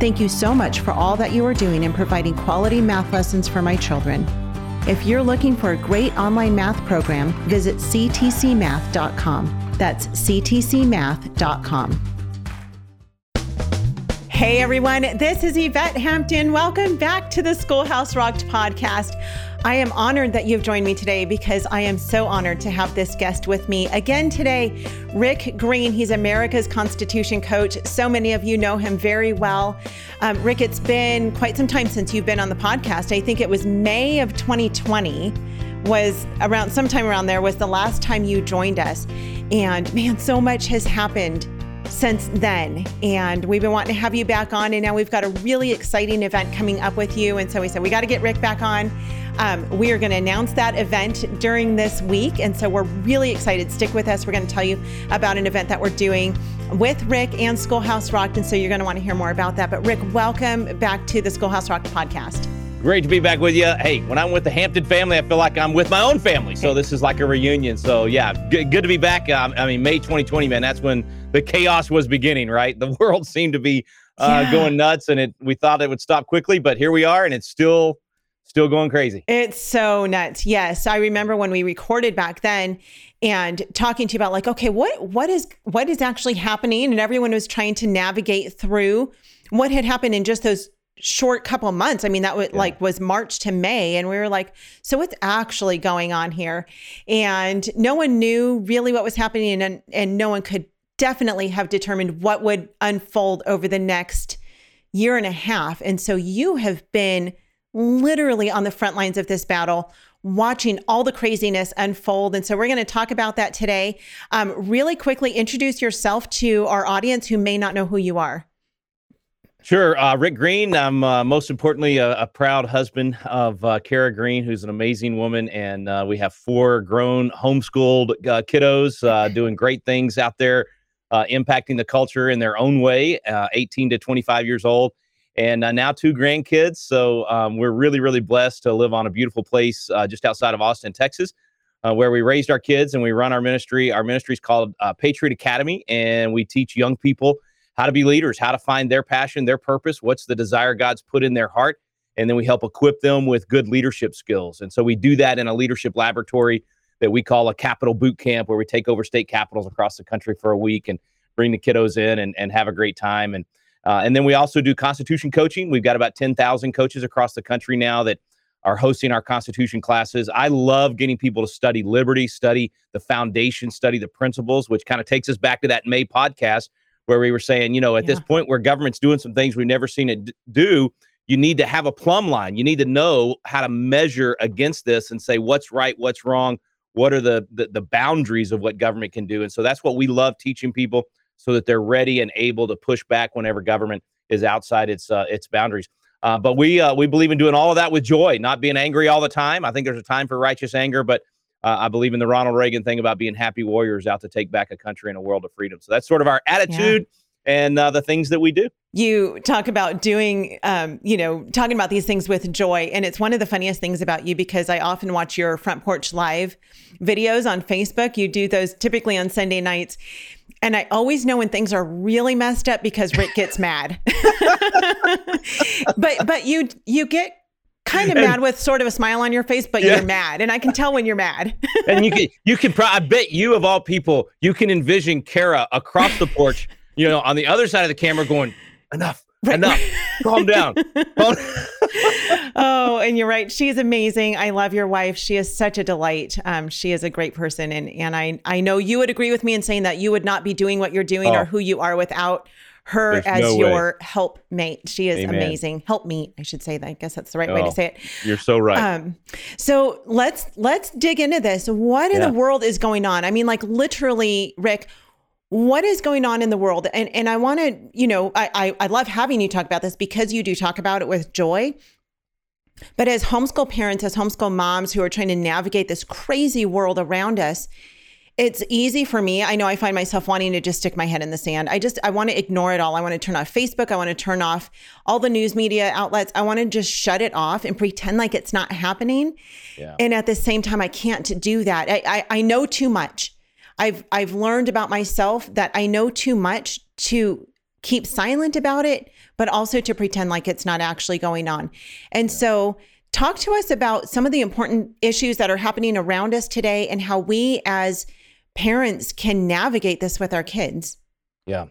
Thank you so much for all that you are doing in providing quality math lessons for my children. If you're looking for a great online math program, visit ctcmath.com. That's ctcmath.com. Hey everyone, this is Yvette Hampton. Welcome back to the Schoolhouse Rocked podcast. I am honored that you've joined me today because I am so honored to have this guest with me again today. Rick Green, he's America's Constitution coach. So many of you know him very well. Um, Rick, it's been quite some time since you've been on the podcast. I think it was May of 2020 was around sometime around there was the last time you joined us. And man, so much has happened since then. And we've been wanting to have you back on. And now we've got a really exciting event coming up with you. And so we said, we got to get Rick back on. Um, we are going to announce that event during this week. And so we're really excited. Stick with us. We're going to tell you about an event that we're doing with Rick and Schoolhouse Rocked. And so you're going to want to hear more about that. But Rick, welcome back to the Schoolhouse Rocked podcast. Great to be back with you. Hey, when I'm with the Hampton family, I feel like I'm with my own family. So this is like a reunion. So yeah, good, good to be back. Um, I mean, May 2020, man, that's when the chaos was beginning, right? The world seemed to be uh, yeah. going nuts, and it we thought it would stop quickly, but here we are, and it's still still going crazy. It's so nuts. Yes, I remember when we recorded back then and talking to you about like, okay, what what is what is actually happening, and everyone was trying to navigate through what had happened in just those short couple months. I mean, that was yeah. like was March to May. And we were like, so what's actually going on here? And no one knew really what was happening. And, and no one could definitely have determined what would unfold over the next year and a half. And so you have been literally on the front lines of this battle watching all the craziness unfold. And so we're going to talk about that today. Um, really quickly, introduce yourself to our audience who may not know who you are. Sure. Uh, Rick Green. I'm uh, most importantly a, a, proud husband of uh, Kara Green, who's an amazing woman. And uh, we have four grown homeschooled uh, kiddos uh, doing great things out there, impacting the culture in their own way, 18 to 25 years old. And now two grandkids. So um, we're really, really blessed to live on a beautiful place just outside of Austin, Texas. where we raised our kids and we run our ministry. Our ministry is called Patriot Academy, and we teach young people how to be leaders, how to find their passion, their purpose, what's the desire God's put in their heart. And then we help equip them with good leadership skills. And so we do that in a leadership laboratory that we call a capital boot camp, where we take over state capitals across the country for a week and bring the kiddos in and, and have a great time. And uh, and then we also do Constitution coaching. We've got about 10,000 coaches across the country now that are hosting our Constitution classes. I love getting people to study liberty, study the foundation, study the principles, which kind of takes us back to that May podcast where we were saying, you know, at yeah. this point where government's doing some things we've never seen it d- do, you need to have a plumb line. You need to know how to measure against this and say what's right, what's wrong, what are the, the the, boundaries of what government can do. And so that's what we love teaching people so that they're ready and able to push back whenever government is outside its uh, its boundaries. Uh, but we uh, we believe in doing all of that with joy, not being angry all the time. I think there's a time for righteous anger, but uh, I believe in the Ronald Reagan thing about being happy warriors out to take back a country and a world of freedom. So that's sort of our attitude. Yeah. And uh, the things that we do. You talk about doing, um, you know, talking about these things with joy. And it's one of the funniest things about you because I often watch your front porch live videos on Facebook. You do those typically on Sunday nights. And I always know when things are really messed up because Rick gets mad. but but you you get kind of and, mad with sort of a smile on your face, but yeah. you're mad, and I can tell when you're mad. and you can you can pro- I bet you of all people you can envision Kara across the porch, you know, on the other side of the camera, going enough. Right. Enough. Calm down. oh, and you're right. She's amazing. I love your wife. She is such a delight. Um, she is a great person, and and I I know you would agree with me in saying that you would not be doing what you're doing oh. or who you are without her There's as no your helpmate. She is Amen. amazing. Help me, I should say that. I guess that's the right oh, way to oh, say it. You're so right. Um, so let's let's dig into this. What in yeah. the world is going on? I mean, like literally, Rick. What is going on in the world? And and I want to, you know, I, I I love having you talk about this because you do talk about it with joy. But as homeschool parents, as homeschool moms who are trying to navigate this crazy world around us, it's easy for me. I know I find myself wanting to just stick my head in the sand. I just I want to ignore it all. I want to turn off Facebook. I want to turn off all the news media outlets. I want to just shut it off and pretend like it's not happening. Yeah. And at the same time, I can't do that. I, I, I know too much. I've I've learned about myself that I know too much to keep silent about it, but also to pretend like it's not actually going on. And yeah. so talk to us about some of the important issues that are happening around us today and how we as parents can navigate this with our kids. Yeah.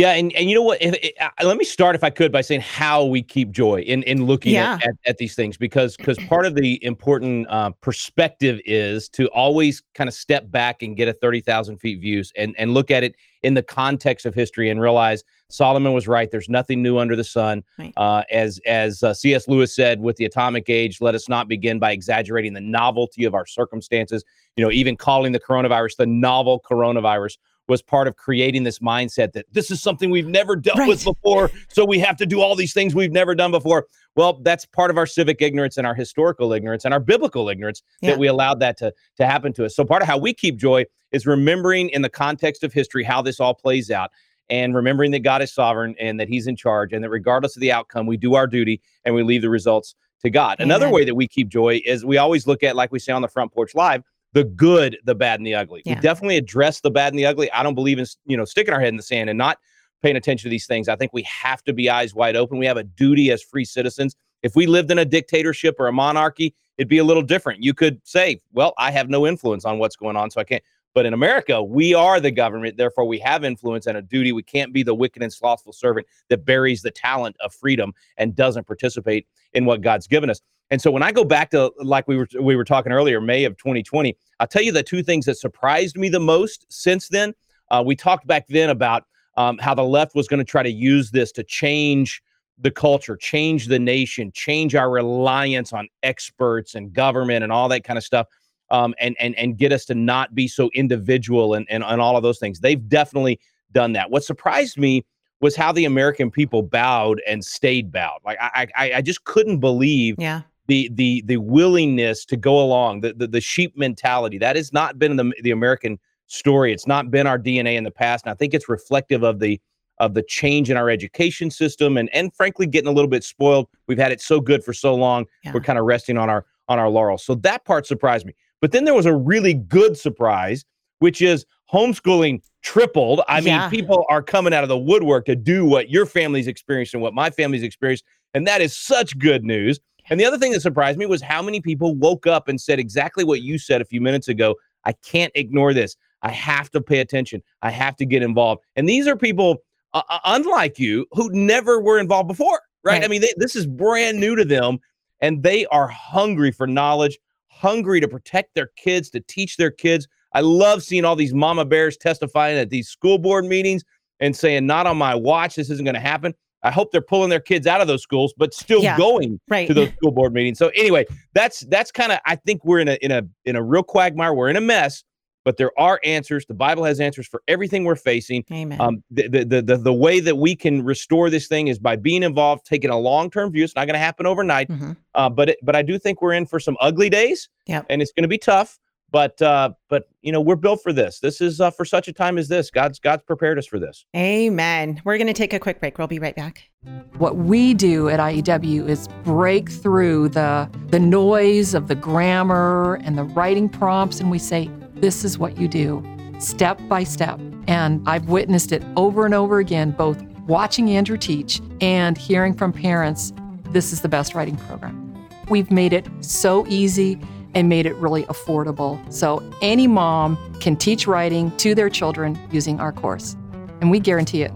Yeah, and, and you know what? If, if, uh, let me start, if I could, by saying how we keep joy in, in looking yeah. at, at, at, these things, because because part of the important uh, perspective is to always kind of step back and get a thirty thousand feet views and and look at it in the context of history and realize Solomon was right. There's nothing new under the sun. Right. Uh, as as uh, C.S. Lewis said, with the atomic age, let us not begin by exaggerating the novelty of our circumstances. You know, even calling the coronavirus the novel coronavirus was part of creating this mindset that this is something we've never dealt right. with before. So we have to do all these things we've never done before. Well, that's part of our civic ignorance and our historical ignorance and our biblical ignorance yeah. that we allowed that to, to happen to us. So part of how we keep joy is remembering in the context of history how this all plays out and remembering that God is sovereign and that He's in charge, and that regardless of the outcome, we do our duty and we leave the results to God. Amen. Another way that we keep joy is we always look at, like we say on the front porch live, the good, the bad, and the ugly. Yeah. We definitely address the bad and the ugly. I don't believe in you know sticking our head in the sand and not paying attention to these things. I think we have to be eyes wide open. We have a duty as free citizens. If we lived in a dictatorship or a monarchy, it'd be a little different. You could say, "Well, I have no influence on what's going on, so I can't." But in America, we are the government. Therefore, we have influence and a duty. We can't be the wicked and slothful servant that buries the talent of freedom and doesn't participate in what God's given us. And so when I go back to like we were we were talking earlier, May of 2020, I'll tell you the two things that surprised me the most since then. Uh, we talked back then about um, how the left was going to try to use this to change the culture, change the nation, change our reliance on experts and government and all that kind of stuff um, and and and get us to not be so individual and, and and all of those things. They've definitely done that. What surprised me was how the American people bowed and stayed bowed. Like I I, I just couldn't believe yeah. The the the willingness to go along, the the, the sheep mentality. That has not been the the American story. It's not been our DNA in the past. And I think it's reflective of the of the change in our education system and and frankly getting a little bit spoiled. We've had it so good for so long. Yeah. We're kind of resting on our on our laurels. So that part surprised me. But then there was a really good surprise, which is homeschooling tripled. I yeah. mean, people are coming out of the woodwork to do what your family's experienced and what my family's experienced. And that is such good news. And the other thing that surprised me was how many people woke up and said exactly what you said a few minutes ago. I can't ignore this. I have to pay attention. I have to get involved. And these are people, uh, uh unlike you, who never were involved before, right? right. I mean, they, this is brand new to them, and they are hungry for knowledge, hungry to protect their kids, to teach their kids. I love seeing all these mama bears testifying at these school board meetings and saying, not on my watch, this isn't going to happen. I hope they're pulling their kids out of those schools, but still yeah, going right. to those school board meetings. So anyway, that's that's kind of I think we're in a in a in a real quagmire. We're in a mess, but there are answers. The Bible has answers for everything we're facing. Amen. Um, the, the, the, the, way that we can restore this thing is by being involved, taking a long term view. It's not going to happen overnight, mm-hmm. uh, but it, but I do think we're in for some ugly days. Yeah, and it's going to be tough. But uh, but you know we're built for this. This is uh, for such a time as this. God's God's prepared us for this. Amen. We're going to take a quick break. We'll be right back. What we do at IEW is break through the the noise of the grammar and the writing prompts, and we say this is what you do, step by step. And I've witnessed it over and over again, both watching Andrew teach and hearing from parents this is the best writing program. We've made it so easy and made it really affordable. So any mom can teach writing to their children using our course, and we guarantee it.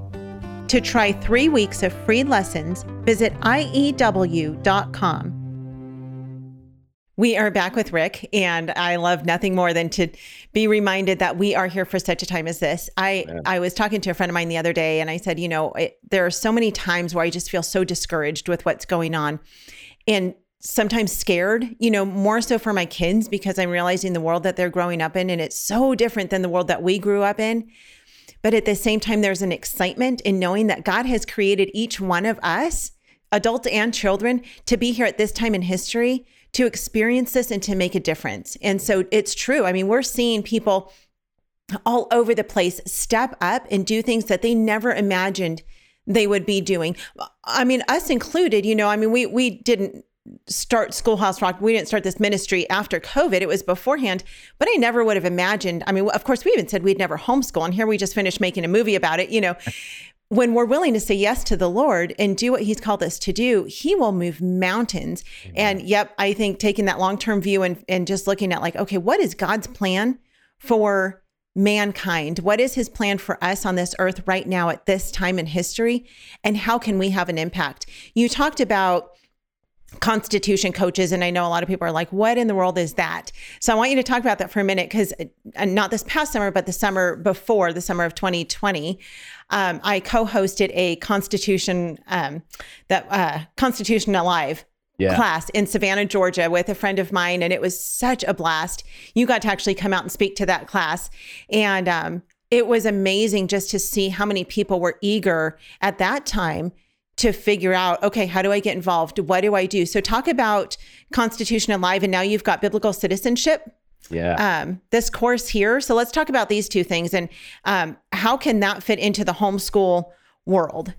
To try three weeks of free lessons, visit IEW.com. We are back with Rick, and I love nothing more than to be reminded that we are here for such a time as this. I I was talking to a friend of mine the other day, and I said, you know, it, there are so many times where I just feel so discouraged with what's going on, and sometimes scared. You know, more so for my kids because I'm realizing the world that they're growing up in, and it's so different than the world that we grew up in. But at the same time, there's an excitement in knowing that God has created each one of us adults and children, to be here at this time in history to experience this and to make a difference. And so it's true. I mean, we're seeing people all over the place step up and do things that they never imagined they would be doing. I mean, us included, you know, I mean, we we didn't start Schoolhouse Rocked. We didn't start this ministry after COVID. It was beforehand, but I never would have imagined. I mean, of course, we even said we'd never homeschool, and here we just finished making a movie about it. You know, when we're willing to say yes to the Lord and do what He's called us to do, He will move mountains. Amen. And yep, I think taking that long term view and and just looking at like, okay, what is God's plan for mankind? What is his plan for us on this earth right now at this time in history? And how can we have an impact? You talked about constitution coaches and i know a lot of people are like what in the world is that so i want you to talk about that for a minute because uh, not this past summer but the summer before the summer of 2020 um, i co-hosted a constitution um, that uh, constitution alive yeah. class in Savannah, Georgia with a friend of mine. And it was such a blast. You got to actually come out and speak to that class. And um, it was amazing just to see how many people were eager at that time to figure out okay how do i get involved? What do i do? So talk about constitution alive and now you've got biblical citizenship yeah. um, this course here. So let's talk about these two things and um, how can that fit into the homeschool world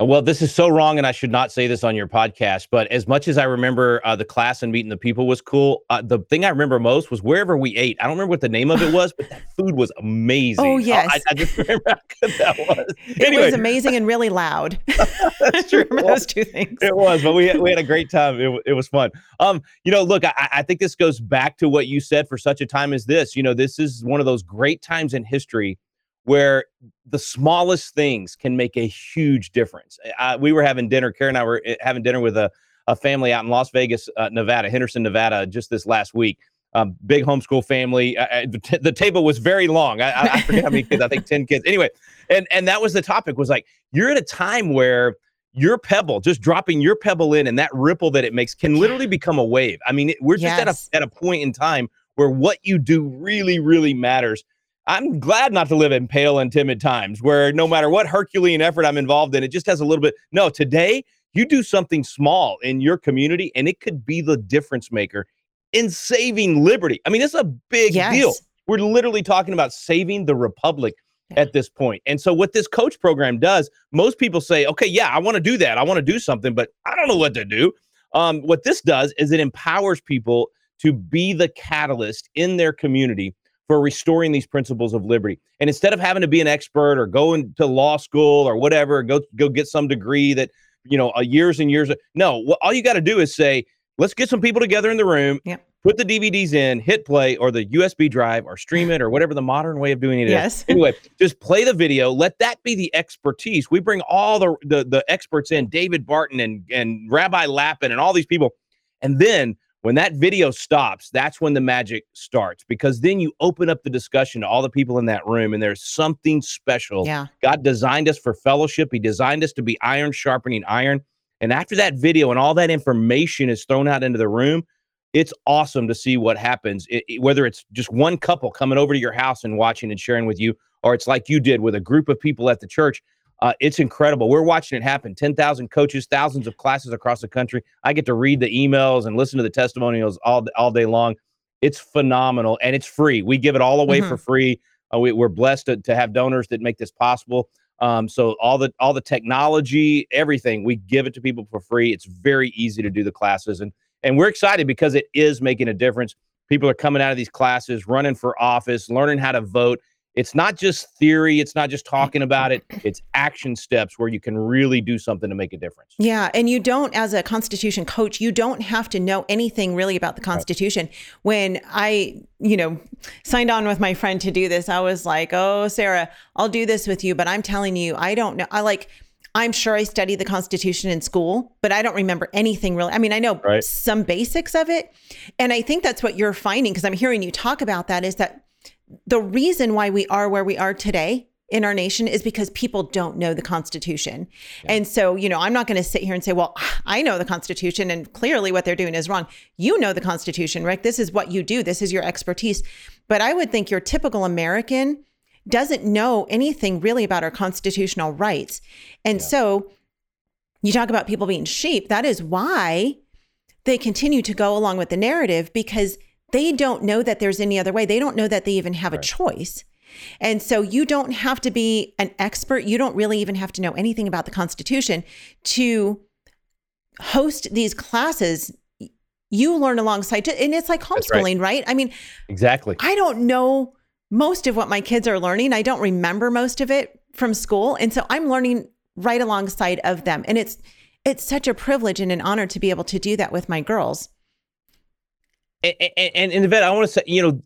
well, this is so wrong, and I should not say this on your podcast. But as much as I remember uh, the class and meeting the people was cool, uh, the thing I remember most was wherever we ate. I don't remember what the name of it was, but that food was amazing. Oh yes, I, I just remember how good that was. Anyway. It was amazing and really loud. That's true. those two things. It was, but we had, we had a great time. It, it was fun. Um, you know, look, I, I think this goes back to what you said for such a time as this. You know, this is one of those great times in history where the smallest things can make a huge difference. Uh, we were having dinner, Kara and I were eh, having dinner with a, a family out in Las Vegas, uh, Nevada, Henderson, Nevada, just this last week. Um, big homeschool family. Uh, the, t- the, table was very long. I, I, forget how many kids. I think ten kids. Anyway, and and that was the topic. Was like you're at a time where your pebble, just dropping your pebble in, and that ripple that it makes can literally become a wave. I mean, we're just yes. at a at a point in time where what you do really, really matters. I'm glad not to live in pale and timid times where no matter what Herculean effort I'm involved in, it just has a little bit. No, today you do something small in your community and it could be the difference maker in saving liberty. I mean, it's a big yes. deal. We're literally talking about saving the republic yeah. at this point. And so, what this coach program does, most people say, okay, yeah, I want to do that. I want to do something, but I don't know what to do. Um, what this does is it empowers people to be the catalyst in their community for restoring these principles of liberty. And instead of having to be an expert or go into law school or whatever, go go get some degree that you know, uh, years and years. Of, no, what, all you got to do is say, let's get some people together in the room. Yep. Put the DVDs in, hit play, or the USB drive, or stream it, or whatever the modern way of doing it yes. is. Anyway, just play the video. Let that be the expertise. We bring all the, the the experts in, David Barton and and Rabbi Lapin and all these people, and then when that video stops, that's when the magic starts because then you open up the discussion to all the people in that room and there's something special. Yeah. God designed us for fellowship. He designed us to be iron sharpening iron. And after that video and all that information is thrown out into the room, it's awesome to see what happens. It, it, whether it's just one couple coming over to your house and watching and sharing with you, or it's like you did with a group of people at the church uh, it's incredible. We're watching it happen. 10,000 coaches, thousands of classes across the country. I get to read the emails and listen to the testimonials all, all day long. It's phenomenal and it's free. We give it all away mm-hmm. for free. Uh, we, are blessed to, to have donors that make this possible. Um, so all the all the technology, everything, we give it to people for free. It's very easy to do the classes, and and we're excited because it is making a difference. People are coming out of these classes, running for office, learning how to vote, it's not just theory it's not just talking about it it's action steps where you can really do something to make a difference yeah and you don't as a constitution coach you don't have to know anything really about the constitution right. when i you know signed on with my friend to do this i was like oh sarah i'll do this with you but i'm telling you i don't know i like I'm sure I studied the Constitution in school, but I don't remember anything really. I mean, I know right. some basics of it. And I think that's what you're finding because I'm hearing you talk about that is that the reason why we are where we are today in our nation is because people don't know the Constitution. Yeah. And so, you know, I'm not going to sit here and say, well, I know the Constitution and clearly what they're doing is wrong. You know the Constitution, right? This is what you do, this is your expertise. But I would think your typical American doesn't know anything really about our constitutional rights. And yeah. so, You talk about people being sheep. That is why they continue to go along with the narrative because they don't know that there's any other way. They don't know that they even have right. a choice. And so you don't have to be an expert. You don't really even have to know anything about the Constitution to host these classes. You learn alongside, and it's like homeschooling, right. right? I mean, exactly. I don't know most of what my kids are learning. I don't remember most of it from school. And so I'm learning right alongside of them. And it's it's such a privilege and an honor to be able to do that with my girls. And, and, and Yvette, I want to say, you know,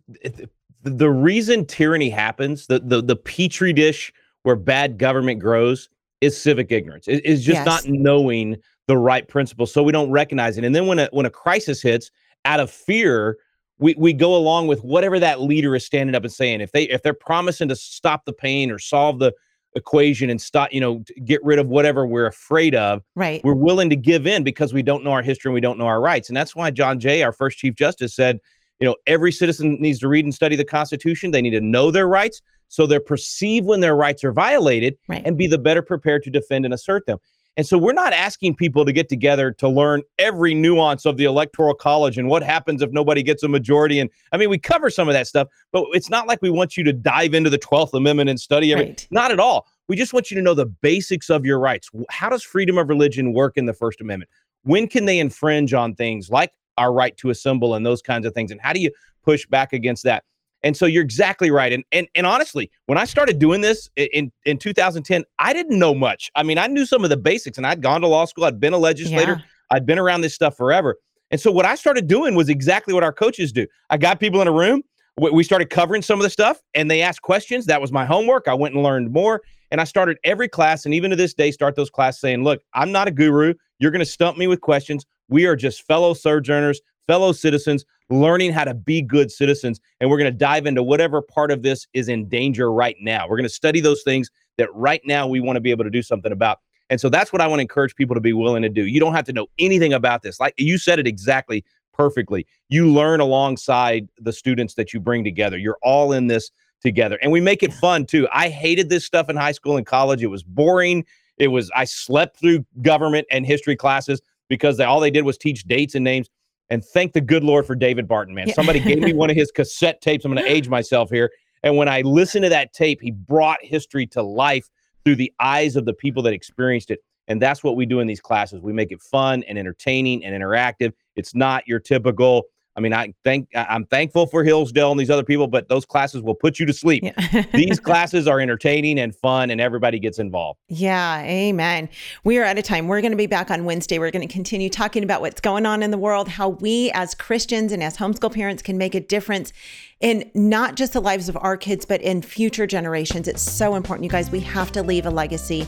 the reason tyranny happens, the, the, the petri dish where bad government grows is civic ignorance. It, it's just yes. not knowing the right principles. So we don't recognize it. And then when a, when a crisis hits out of fear, we, we go along with whatever that leader is standing up and saying. If they if they're promising to stop the pain or solve the equation and stop, you know, get rid of whatever we're afraid of. Right. We're willing to give in because we don't know our history and we don't know our rights. And that's why John Jay, our first Chief Justice, said, you know, every citizen needs to read and study the Constitution. They need to know their rights so they're perceived when their rights are violated right. and be the better prepared to defend and assert them. And so we're not asking people to get together to learn every nuance of the electoral college and what happens if nobody gets a majority. And I mean, we cover some of that stuff, but it's not like we want you to dive into the 12th Amendment and study everything. Right. Not at all. We just want you to know the basics of your rights. How does freedom of religion work in the First Amendment? When can they infringe on things like our right to assemble and those kinds of things? And how do you push back against that? And so you're exactly right. And and and honestly, when I started doing this in in 2010, I didn't know much. I mean, I knew some of the basics, and I'd gone to law school. I'd been a legislator. Yeah. I'd been around this stuff forever. And so what I started doing was exactly what our coaches do. I got people in a room. We started covering some of the stuff, and they asked questions. That was my homework. I went and learned more. And I started every class, and even to this day, start those classes saying, "Look, I'm not a guru. You're going to stump me with questions. We are just fellow sojourners, fellow citizens learning how to be good citizens. And we're going to dive into whatever part of this is in danger right now. We're going to study those things that right now we want to be able to do something about. And so that's what I want to encourage people to be willing to do. You don't have to know anything about this. Like you said it exactly perfectly. You learn alongside the students that you bring together. You're all in this together. And we make it fun too. I hated this stuff in high school and college. It was boring. It was I slept through government and history classes because they, all they did was teach dates and names. And thank the good Lord for David Barton, man. Somebody gave me one of his cassette tapes. I'm going to age myself here. And when I listened to that tape, he brought history to life through the eyes of the people that experienced it. And that's what we do in these classes. We make it fun and entertaining and interactive. It's not your typical I mean, I thank I'm thankful for Hillsdale and these other people, but those classes will put you to sleep. Yeah. these classes are entertaining and fun, and everybody gets involved. Yeah, amen. We are out of time. We're going to be back on Wednesday. We're going to continue talking about what's going on in the world, how we as Christians and as homeschool parents can make a difference in not just the lives of our kids, but in future generations. It's so important, you guys. We have to leave a legacy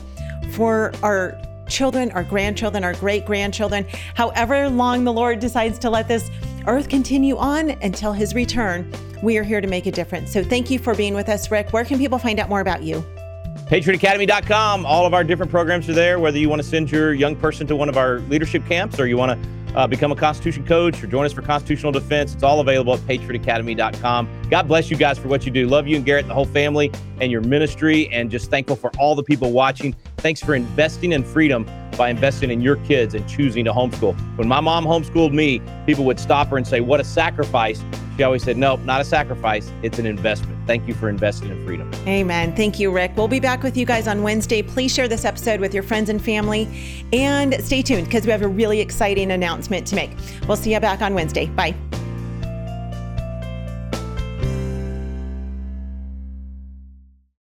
for our children, our grandchildren, our great grandchildren, however long the Lord decides to let this earth continue on until his return. We are here to make a difference. So thank you for being with us, Rick. Where can people find out more about you? PatriotAcademy.com. All of our different programs are there, whether you want to send your young person to one of our leadership camps or you want to uh, become a Constitution coach or join us for constitutional defense. It's all available at patriotacademy.com. God bless you guys for what you do. Love you and Garritt, the whole family, and your ministry, and just thankful for all the people watching. Thanks for investing in freedom by investing in your kids and choosing to homeschool. When my mom homeschooled me, people would stop her and say, What a sacrifice. She always said, Nope, not a sacrifice. It's an investment. Thank you for investing in freedom. Amen. Thank you, Rick. We'll be back with you guys on Wednesday. Please share this episode with your friends and family and stay tuned because we have a really exciting announcement to make. We'll see you back on Wednesday. Bye.